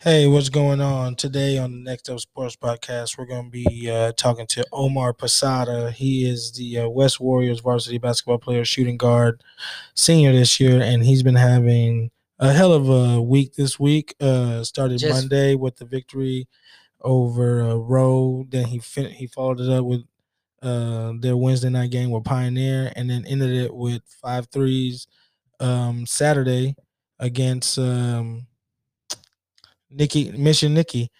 Hey, what's going on today on the Next Up Sports Podcast? We're going to be uh, talking to Omar Posada. He is the uh, West Warriors varsity basketball player, shooting guard, senior this year, and he's been having a hell of a week this week. Uh, started Just- Monday with the victory over uh, Rowe. Then he fin- he followed it up with uh, their Wednesday night game with Pioneer, and then ended it with five threes um, Saturday against. Um, Nikki Mission Nikki.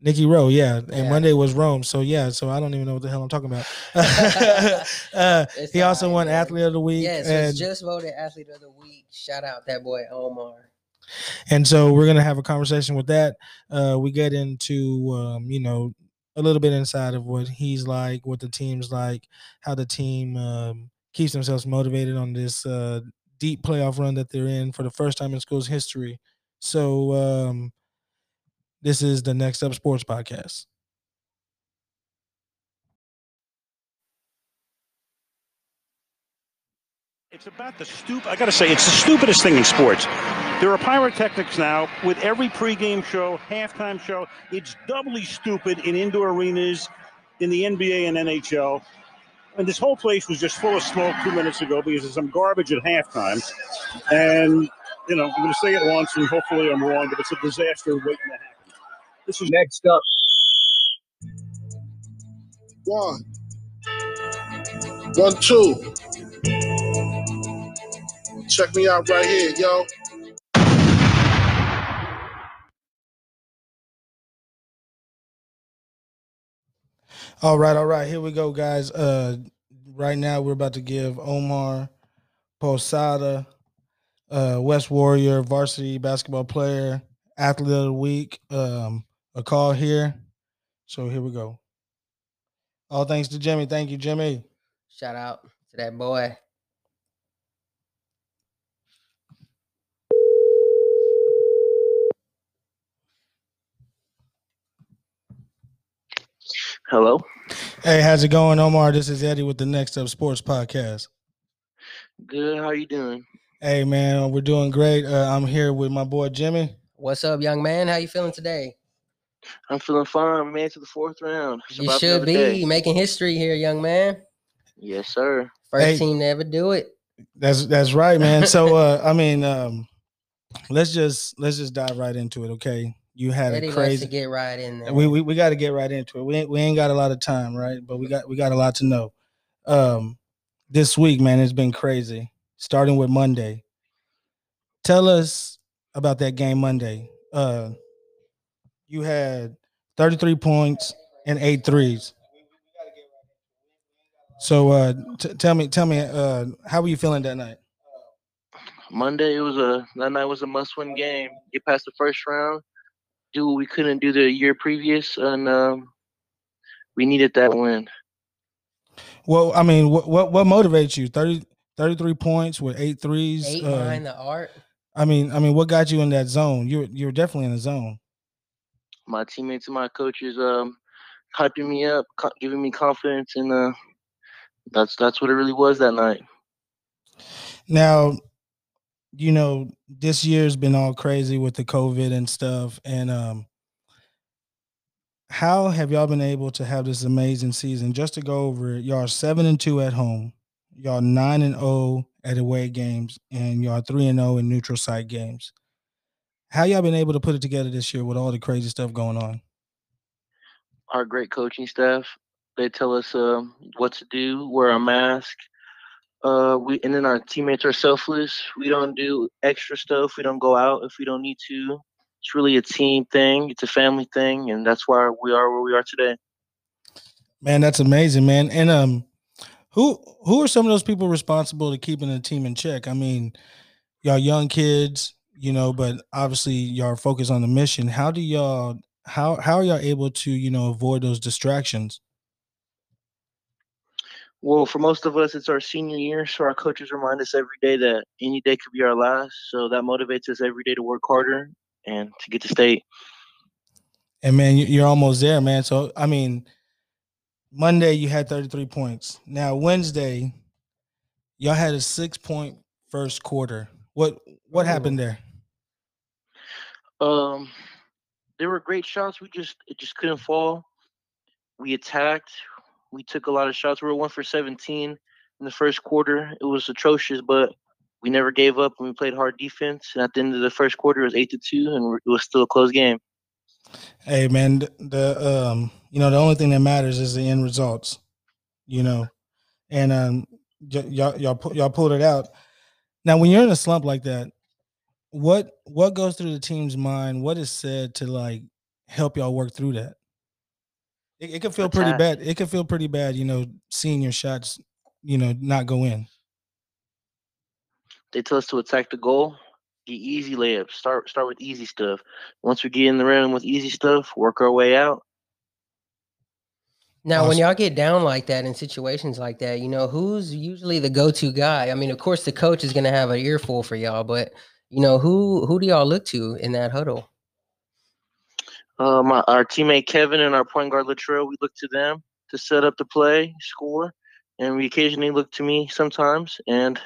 Nikki Rowe, yeah. And Yeah. Monday was Rome. So yeah, so I don't even know what the hell I'm talking about. uh, he also won man. Athlete of the Week. Yes, and, was just voted athlete of the week. Shout out that boy Omar. and so we're gonna have a conversation with that. Uh, we get into um, you know, a little bit inside of what he's like, what the team's like, how the team um, keeps themselves motivated on this uh, deep playoff run that they're in for the first time in school's history. So um, this is the Next Up Sports Podcast. It's about the stupid. I got to say, it's the stupidest thing in sports. There are pyrotechnics now with every pregame show, halftime show. It's doubly stupid in indoor arenas, in the NBA and NHL. And this whole place was just full of smoke two minutes ago because of some garbage at halftime. And you know, I'm going to say it once, and hopefully I'm wrong, but it's a disaster waiting to happen. This is Next up, One. One, two. Check me out right here, yo. All right, all right. Here we go, guys. Uh right now we're about to give Omar Posada, uh West Warrior varsity basketball player, athlete of the week, um, a call here. So here we go. All thanks to Jimmy. Thank you, Jimmy. Shout out to that boy. hello. Hey, how's it going, Omar? This is Eddie with the Next Up Sports Podcast. Good. How you doing? Hey man, we're doing great. Uh, I'm here with my boy Jimmy. What's up, young man? How you feeling today? I'm feeling fine. We made it to the fourth round. You should be day. making history here, young man. Yes, sir. First Hey. team to ever do it. That's that's right, man. So uh I mean, um let's just let's just dive right into it, okay? You had Eddie a crazy to get right in there. we we, we got to get right into it. We ain't, we ain't got a lot of time, right? But we got we got a lot to know. Um this week, man, it's been crazy. Starting with Monday. Tell us about that game Monday. Uh you had 33 points and eight threes. So uh t- tell me tell me uh how were you feeling that night? Monday it was a that night was a must-win game. Get past the first round, do what we couldn't do the year previous, and um, we needed that win. Well, I mean, what what, what motivates you? 30, 33 points with eight threes. Eight uh, behind the art. I mean, I mean, what got you in that zone? You're you're definitely in the zone. My teammates and my coaches um, hyping me up, giving me confidence, and uh, that's that's what it really was that night. Now, you know, this year's been all crazy with the COVID and stuff. And um how have y'all been able to have this amazing season? Just to go over it, y'all seven and two at home, y'all nine and oh at away games, and y'all three and oh in neutral site games. How y'all been able to put it together this year with all the crazy stuff going on? our great coaching staff. They tell us um, what to do, wear a mask. Uh, we and then our teammates are selfless. We don't do extra stuff. We don't go out if we don't need to. It's really a team thing. It's a family thing, and that's why we are where we are today. Man, that's amazing, man. And um, who who are some of those people responsible to keeping the team in check? I mean, y'all young kids, you know, but obviously y'all focus on the mission. How do y'all how how are y'all able to you know avoid those distractions? Well, for most of us, it's our senior year, so our coaches remind us every day that any day could be our last. So that motivates us every day to work harder and to get to state. And man, you're almost there, man. So I mean, Monday you had 33 points. Now Wednesday, y'all had a six point first quarter. What what happened there? Um, They were great shots. We just it just couldn't fall. We attacked. We took a lot of shots. We were one for 17 in the first quarter. It was atrocious, but we never gave up and we played hard defense. And at the end of the first quarter, it was eight to two, and it was still a close game. Hey man, the um, you know, the only thing that matters is the end results. You know, and um, y- y'all y'all pu- y'all pulled it out. Now, when you're in a slump like that, what what goes through the team's mind? What is said to like help y'all work through that? It, it can feel pretty bad. It can feel pretty bad, you know, seeing your shots, you know, not go in. They tell us to attack the goal, get easy layups. Start start with easy stuff. Once we get in the rim with easy stuff, work our way out. Now, when y'all get down like that in situations like that, you know, who's usually the go-to guy? I mean, of course, the coach is going to have an earful for y'all, but you know, who who do y'all look to in that huddle? Uh, my our teammate Kevin and our point guard Latrell, we look to them to set up the play, score, and we occasionally look to me sometimes, and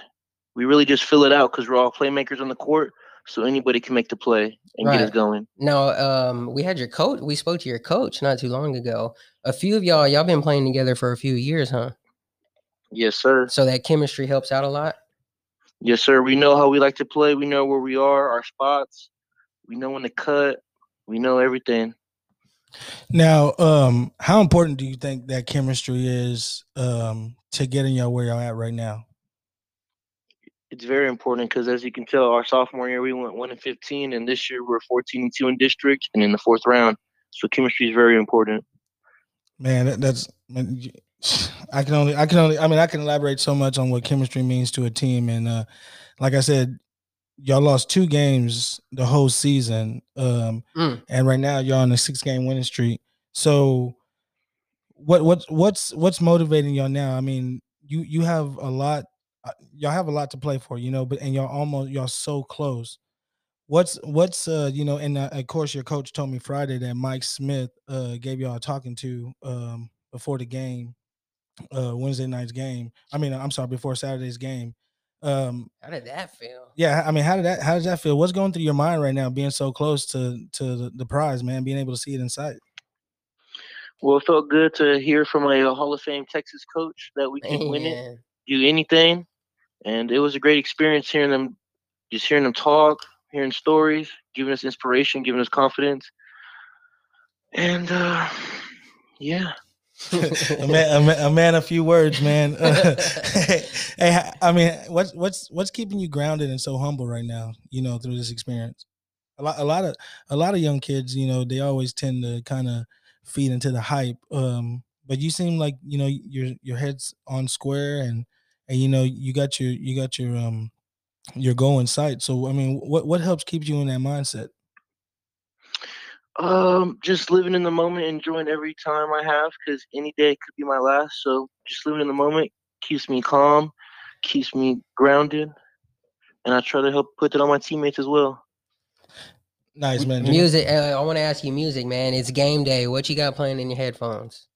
we really just fill it out because we're all playmakers on the court, so anybody can make the play and get us going. Now, um, we had your coach. We spoke to your coach not too long ago. A few of y'all, y'all been playing together for a few years, huh? Yes, sir. So that chemistry helps out a lot. Yes, sir. We know how we like to play. We know where we are, our spots. We know when to cut. We know everything. Now, um, how important do you think that chemistry is um to getting y'all where y'all at right now? It's very important because, as you can tell, our sophomore year we went one and fifteen, and this year we're fourteen and two in district and in the fourth round. So chemistry is very important. Man, that, that's man, I can only I can only I mean I can elaborate so much on what chemistry means to a team and uh like I said y'all lost two games the whole season um Mm. and right now y'all on a six game winning streak. So what what's what's what's motivating y'all now? I mean, you you have a lot uh, y'all have a lot to play for, you know, but and y'all almost y'all so close. What's what's uh you know and uh, of course your coach told me Friday that Mike Smith uh gave y'all a talking to um before the game uh Wednesday night's game. I mean I'm sorry before Saturday's game. Um How did that feel? yeah, I mean how did that how does that feel? What's going through your mind right now being so close to to the, the prize, man, being able to see it in sight? Well, it felt good to hear from a, Hall of Fame Texas coach that we can win it, do anything, and it was a great experience hearing them, just hearing them talk, hearing stories, giving us inspiration, giving us confidence, and uh, yeah. a man, a man, a man, a few words, man. hey, I mean, what's what's what's keeping you grounded and so humble right now? You know, through this experience. A lot, a lot of a lot of young kids, you know, they always tend to kind of feed into the hype. Um, but you seem like you know your your head's on square and and you know you got your you got your um your goal in sight. So I mean, what what helps keep you in that mindset? Um, just living in the moment, enjoying every time I have, because any day could be my last. So just living in the moment keeps me calm, keeps me grounded, and I try to help put that on my teammates as well. Nice man. music. Uh, I want to ask you, music, man. It's game day. What you got playing in your headphones?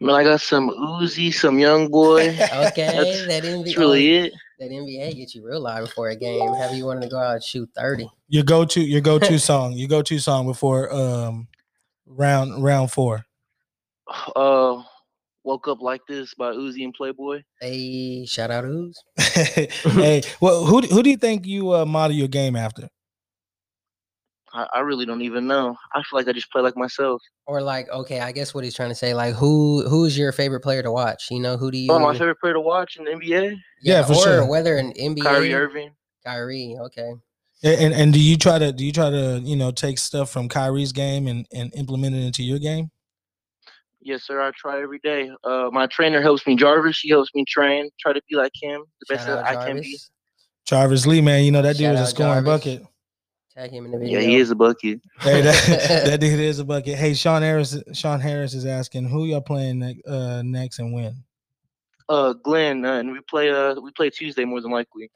Man, I got some Uzi, some Young Boy. Okay, That's- that That's really it. That NBA gets you real live before a game. Have you wanted to go out and shoot thirty? Your go to your go to song. Your go to song before um round round four. Uh, woke up like this by Uzi and Playboi. Hey, shout out who's? hey, well, who do- who do you think you uh, model your game after? I, I really don't even know. I feel like I just play like myself. Or like, okay, I guess what he's trying to say, like, who who's your favorite player to watch? You know, who do you? Oh, my favorite player to watch in the NBA, Yeah, for or sure. whether an NBA, Kyrie Irving. Kyrie, okay. A- And and do you try to do you try to you know take stuff from Kyrie's game and and implement it into your game? Yes, sir. I try every day. Uh, my trainer helps me, Jarvis. He helps me train. Try to be like him, the best that out I can be. Jarvis. Jarvis Lee, man, you know that dude Shout is a scoring Jarvis. bucket. Tag him in the video. Yeah, he is a bucket. Hey, that, that dude is a bucket. Hey, Sean Harris. Sean Harris is asking who y'all playing next, uh, next and when. Uh, Glenn, uh, and we play. Uh, we play Tuesday more than likely.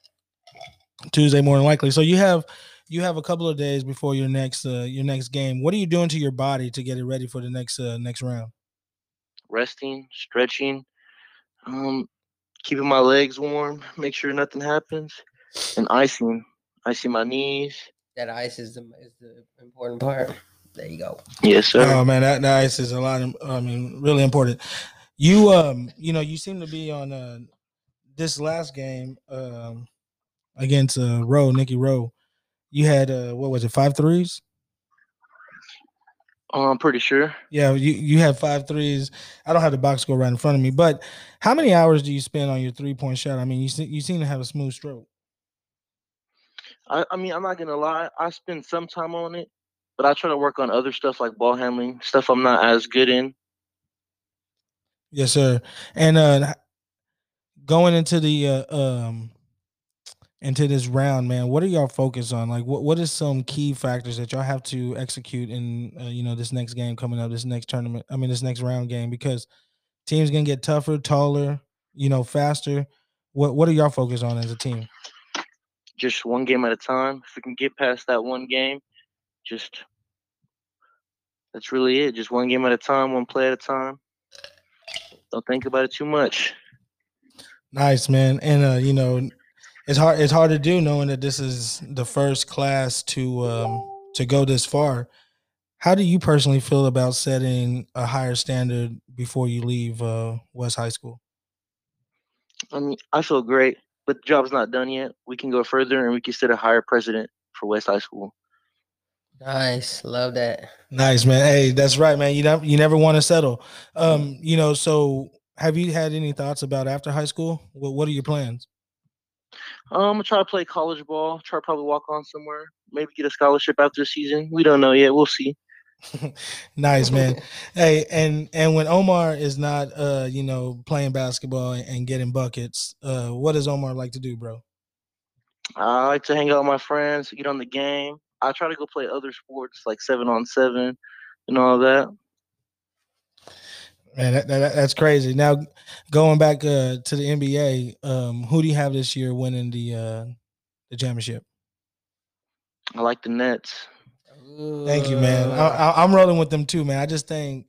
Tuesday more than likely. So you have you have a couple of days before your next uh, your next game. What are you doing to your body to get it ready for the next uh, next round? Resting, stretching, um, keeping my legs warm, make sure nothing happens, and icing, icing my knees. That ice is the is the important part. There you go. Yes, sir. Oh man, that nice is a lot. Of, I mean, really important. You um, you know, you seem to be on uh this last game um against uh Rowe, Nikki Rowe. You had uh what was it, five threes? Oh, I'm pretty sure. Yeah, you you had five threes. I don't have the box score right in front of me, but how many hours do you spend on your three point shot? I mean, you se- you seem to have a smooth stroke. I, I mean, I'm not gonna lie. I spend some time on it, but I try to work on other stuff like ball handling, stuff I'm not as good in. Yes, sir. And uh going into the uh, um into this round, man, what are y'all focused on? Like, what what is some key factors that y'all have to execute in uh, you know this next game coming up, this next tournament? I mean, this next round game because teams gonna get tougher, taller, you know, faster. What what are y'all focused on as a team? Just one game at a time. If we can get past that one game, just that's really it. Just one game at a time, one play at a time. Don't think about it too much. Nice, man. And uh, you know, it's hard it's hard to do knowing that this is the first class to um to go this far. How do you personally feel about setting a higher standard before you leave uh West High School? I mean, I feel great, but the job's not done yet. We can go further and we can set a higher president for West High School. Nice, love that. Nice, man. Hey, that's right, man. You never you never want to settle. Um, you know, so have you had any thoughts about after high school? What what are your plans? Um, I'm gonna try to play college ball. Try to probably walk on somewhere. Maybe get a scholarship after the season. We don't know yet. We'll see. nice, man. hey, and and when Omar is not uh, you know, playing basketball and getting buckets, uh, what does Omar like to do, bro? I like to hang out with my friends, get on the game. I try to go play other sports like seven on seven and all that. Man, that, that, that's crazy. Now, going back uh, to the NBA, um, who do you have this year winning the uh, the championship? I like the Nets. Thank you, man. I, I, I'm rolling with them too, man. I just think,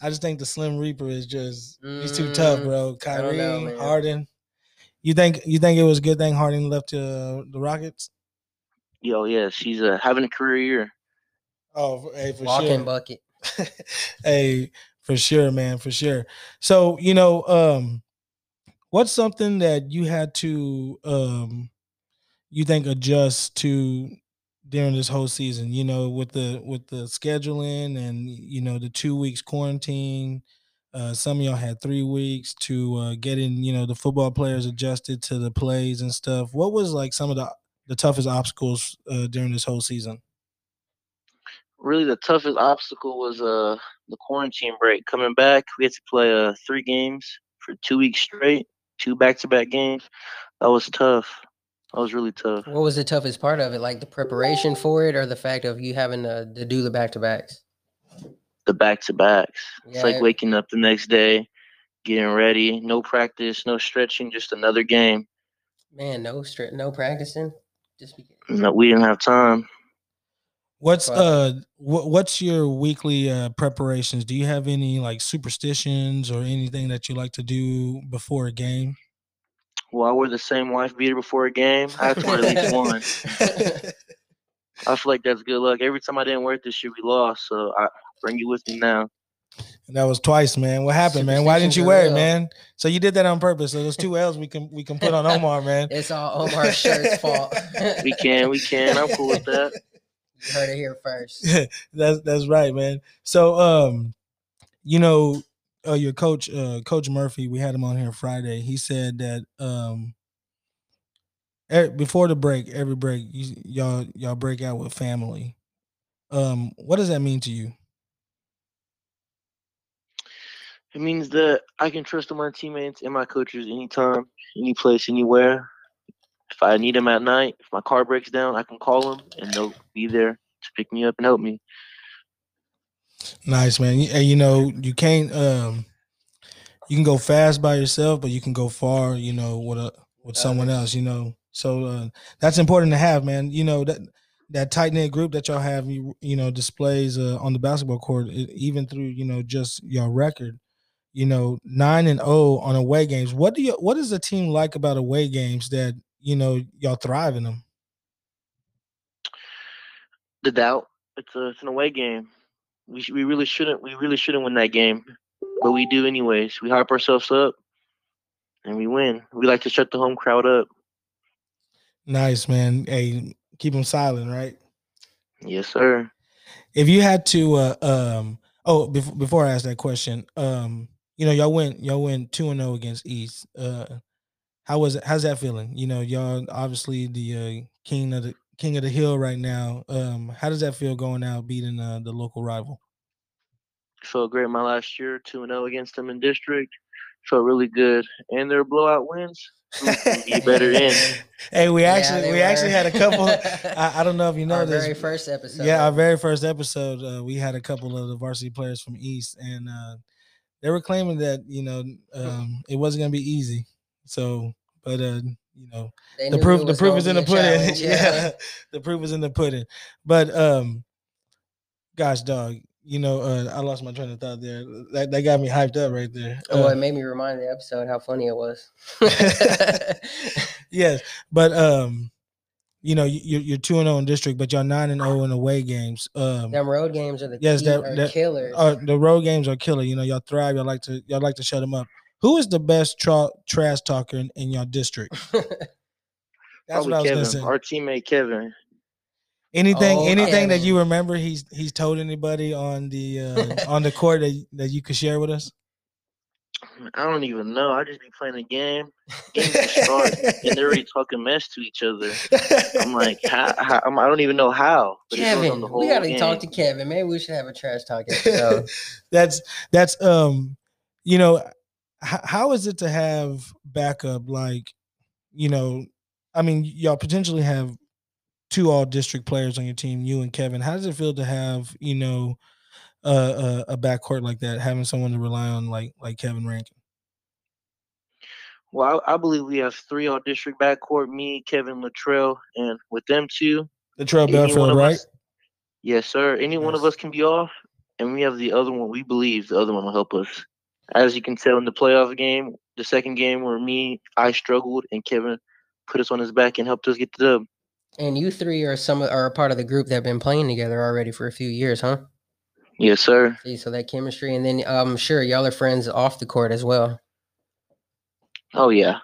I just think the Slim Reaper is just he's too tough, Mm, bro. I Kyrie, know. Harden. You think you think it was a good thing Harden left uh, the Rockets? Yo, yeah, she's uh, having a career year. Oh, hey, for Walking sure. bucket. hey, for sure, man, for sure. So, you know, um, what's something that you had to um you think adjust to during this whole season, you know, with the with the scheduling and you know the two weeks quarantine. Uh, some of y'all had three weeks to uh, getting, you know, the football players adjusted to the plays and stuff. What was like some of the the toughest obstacles uh, during this whole season? Really, the toughest obstacle was uh the quarantine break. Coming back, we had to play uh three games for two weeks straight, two back-to-back games. That was tough. That was really tough. What was the toughest part of it? Like the preparation for it, or the fact of you having to, to do the back to backs? The back-to-backs. It's like waking up the next day, getting ready, no practice, no stretching, just another game. Man, no stri- no practicing. Just because. No, we didn't have time. What's uh what what's your weekly uh preparations? Do you have any like superstitions or anything that you like to do before a game? Well, I wear the same wife beater before a game. I have to wear at least one. I feel like that's good luck. Every time I didn't wear it this year, we lost. So I bring you with me now. that was twice, man. What happened, man? Why didn't you wear it, man? So you did that on purpose. So those two L's we can we can put on Omar, man. It's all Omar's shirt's fault. We can, we can. I'm cool with that. You heard it here first. that's that's right, man. So um, you know, uh, your coach, uh, Coach Murphy, we had him on here Friday. He said that um, before the break, every break, you, y'all y'all break out with family. Um, what does that mean to you? It means that I can trust my teammates and my coaches anytime, any place, anywhere. If I need them at night, if my car breaks down, I can call them and they'll be there to pick me up and help me. Nice, man. And you know, you can't um, you can go fast by yourself, but you can go far, you know, with a with someone else, you know. So uh, that's important to have, man. You know that that tight knit group that y'all have, you you know, displays uh, on the basketball court, e- even through you know just your record. You know, nine and zero on away games. What do you? What does the team like about away games that you know y'all thrive in them? The doubt. It's a it's an away game. We sh- we really shouldn't we really shouldn't win that game, but we do anyways. We hype ourselves up, and we win. We like to shut the home crowd up. Nice, man. Hey, keep them silent, right? Yes, sir. If you had to, uh, um, oh, before before I ask that question, um, you know, y'all went y'all went two and zero against East. Uh, how was it? How's that feeling? You know, y'all obviously the uh, king of the king of the hill right now. Um, how does that feel going out beating uh, the local rival? Felt great my last year, two and zero against them in district. Felt really good, and their blowout wins. Be better in. hey, we actually they we actually had a couple. I, I don't know if you know Our this. very first episode. Yeah, our very first episode, uh, we had a couple of the varsity players from East, and uh, they were claiming that you know um, it wasn't going to be easy. So, but uh, you know, They the proof the proof is in the pudding. challenge, yeah, the proof is in the pudding. But um, gosh, dog, you know, uh, I lost my train of thought there. That that got me hyped up right there. Oh, Uh, it made me remind the episode how funny it was. yes, but um, you know, you- you're you're two and zero in district, but you're nine and zero in away games. Um, Them road games are the Yes, that- are that- killers. uh, the road games are killer. You know, y'all thrive. Y'all like to y'all like to shut them up. Who is the best tra- trash talker in, in your district? That's Probably what I was Kevin, gonna say. our teammate Kevin. Anything, Oh, anything that you remember, he's he's told anybody on the uh, on the court that that you could share with us. I don't even know. I just be playing the game. Game start, and they're already talking mess to each other. I'm like, how, how, I'm, I don't even know how. But it goes on Kevin, the whole we gotta game. talk to Kevin. Maybe we should have a trash talk episode. that's that's um, you know, h- how is it to have backup like, you know, I mean, y'all potentially have two all district players on your team, you and Kevin. How does it feel to have you know uh, a, a backcourt like that, having someone to rely on like like Kevin Rankin? Well, I, I believe we have three all district backcourt: me, Kevin Latrell, and with them two, The Trail any one Belfield, right? us- yes, sir. Any one of us can be off, and we have the other one. We believe the other one will help us. As you can tell in the playoff game, the second game where me, I struggled, and Kevin put us on his back and helped us get the dub. and you three are some are a part of the group that have been playing together already for a few years, huh? Yes, sir. See, so that chemistry, and then I'm sure y'all are friends off the court as well. Oh yeah,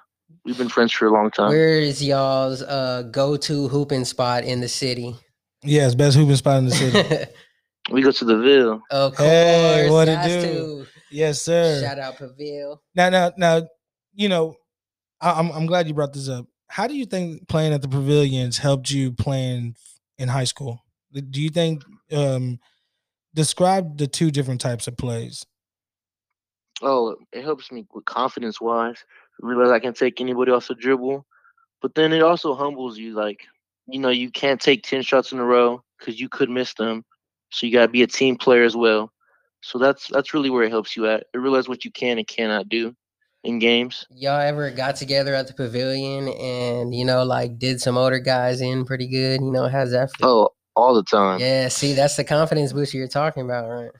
we've been friends for a long time. Where is y'all's uh go-to hooping spot in the city? Yes, best hooping spot in the city. we go to the Ville. of course, Hey, what it has do? to. Yes, sir. Shout out Paville. Now, now, now, you know, I, I'm I'm glad you brought this up. How do you think playing at the Pavilions helped you playing in high school? Do you think um describe the two different types of plays? Oh, it helps me with confidence wise. Realize I can take anybody off the dribble, but then it also humbles you. Like, you know, you can't take ten shots in a row because you could miss them. So you gotta be a team player as well. So that's that's really where it helps you at. It realize what you can and cannot do in games. Y'all ever got together at the pavilion and you know like did some older guys in pretty good? You know, how's that feel? Oh, all the time. Yeah, see, that's the confidence boost you're talking about, right?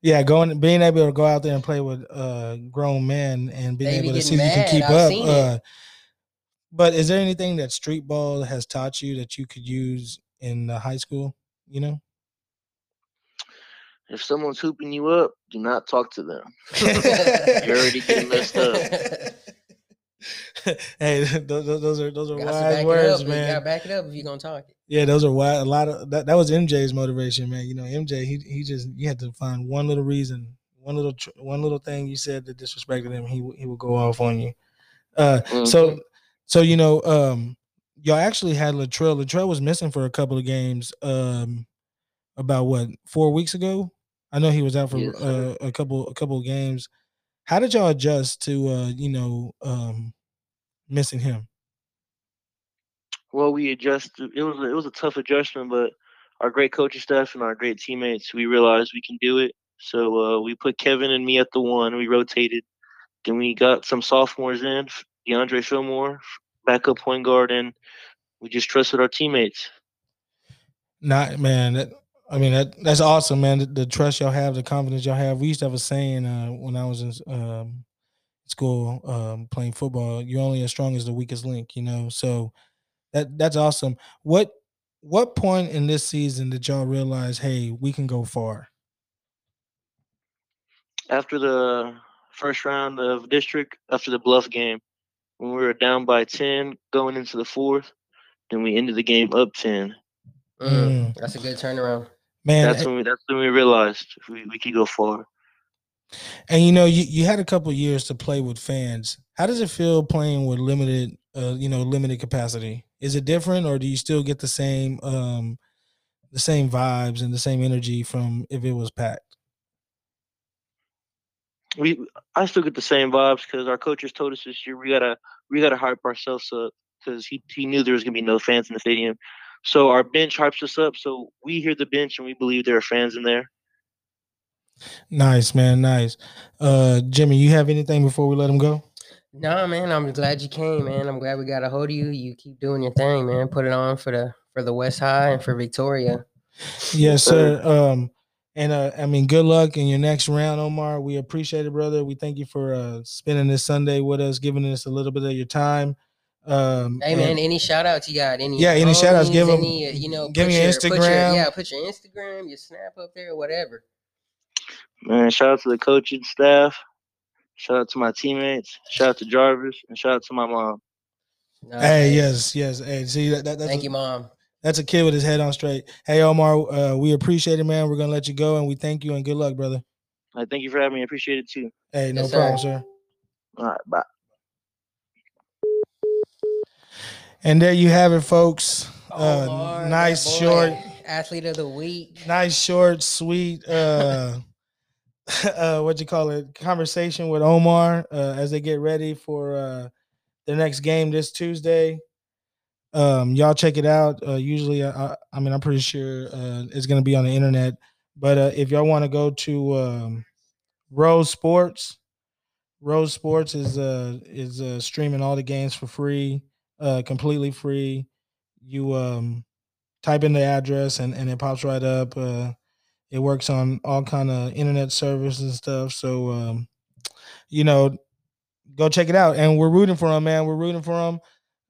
Yeah, going being able to go out there and play with uh grown men and being They be able to see getting if you can keep I've up. Uh, but is there anything that street ball has taught you that you could use in uh, high school? You know, If someone's hooping you up, do not talk to them. You're already getting messed up. hey, those, those those are those are Got wise words, up. You gotta back it up if you're gonna talk. Yeah, those are wise. A lot of that. That was MJ's motivation, man. You know, MJ. He he just you had to find one little reason, one little tr- one little thing you said that disrespected him. He would- he would go off on you. Uh, so Mhm. so you know, um, y'all actually had Latrell. Latrell was missing for a couple of games. Um, about what four weeks ago? I know he was out for Yes, uh, a couple a couple of games. How did y'all adjust to uh, you know um, missing him? Well, we adjusted. It was a, it was a tough adjustment, but our great coaching staff and our great teammates, we realized we can do it. So uh, we put Kevin and me at the one. We rotated. Then we got some sophomores in, DeAndre Fillmore, backup point guard, and we just trusted our teammates. Not man. That, I mean that that's awesome, man. The, the trust y'all have, the confidence y'all have. We used to have a saying uh, when I was in um, school um, playing football. You're only as strong as the weakest link. You know, so that that's awesome. What what point in this season did y'all realize, hey, we can go far? After the first round of district, after the bluff game, when we were down by ten going into the fourth, then we ended the game up ten. Mm, Mm. That's a good turnaround. Man, That's when we that's when we realized we, we could go far. And you know, you, you had a couple years to play with fans. How does it feel playing with limited, uh, you know, limited capacity? Is it different, or do you still get the same, um, the same vibes and the same energy from if it was packed? we I still get the same vibes because our coaches told us this year we gotta we gotta hype ourselves up because he he knew there was gonna be no fans in the stadium. So our bench hypes us up. So we hear the bench and we believe there are fans in there. Nice, man, nice. Uh, Jimmy, you have anything before we let him go? Nah, man, I'm glad you came, man. I'm glad we got a hold of you. You keep doing your thing, man. Put it on for the for the West High and for Victoria. Yes, sir. sir. Um, and uh, I mean, good luck in your next round, Omar. We appreciate it, brother. We thank you for uh spending this Sunday with us, giving us a little bit of your time. Um, Hey and- man, any shout outs you got? Any Yeah, any shout outs, Give give 'em- any, uh, you know, give me your your, put your- Instagram. yeah, put your Instagram, your snap up there, whatever. Man, shout out to the coaching staff. Shout out to my teammates. Shout out to Jarvis and shout out to my mom. Hey, Nice. yes, yes. Hey, see that, that that's Thank a, you, mom. that's a kid with his head on straight. Hey, Omar, uh, we appreciate it, man. We're gonna let you go, and we thank you and good luck, brother. I thank you for having me. I appreciate it too. Hey, no Yes, sir. problem, sir. All right, bye. And there you have it, folks. Uh, Omar, that nice short, athlete of the week. nice short, sweet. Uh, uh, what do you call it? Conversation with Omar uh, as they get ready for uh, the next game this Tuesday. Um, y'all check it out. Uh, usually, I, I, I mean, I'm pretty sure uh, it's gonna be on the internet. But uh, if y'all want to go to um, Rose Sports, Rose Sports is uh is uh, streaming all the games for free, uh, completely free. You um type in the address and, and it pops right up. Uh, it works on all kind of internet service and stuff. So um, you know, go check it out. And we're rooting for them, man. We're rooting for them.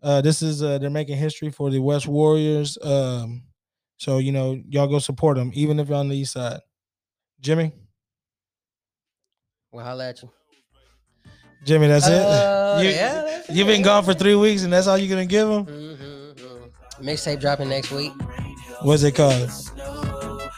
Uh, this is uh, they're making history for the West Warriors. Um, so you know, y'all go support them, even if you're on the east side. Jimmy, Well, holla at you. Jimmy, that's Uh, it. You, yeah, that's you've been gone for three weeks, and that's all you're gonna give them. Mm-hmm. Mixtape dropping next week. What's it called?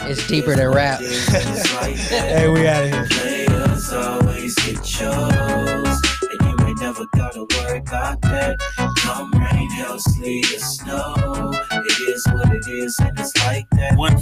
It's deeper than rap. hey, we out of here. players always get chose. And you ain't never gotta worry about that. Come rain, hail, sleet, or snow. It is what it is, and it's like that. One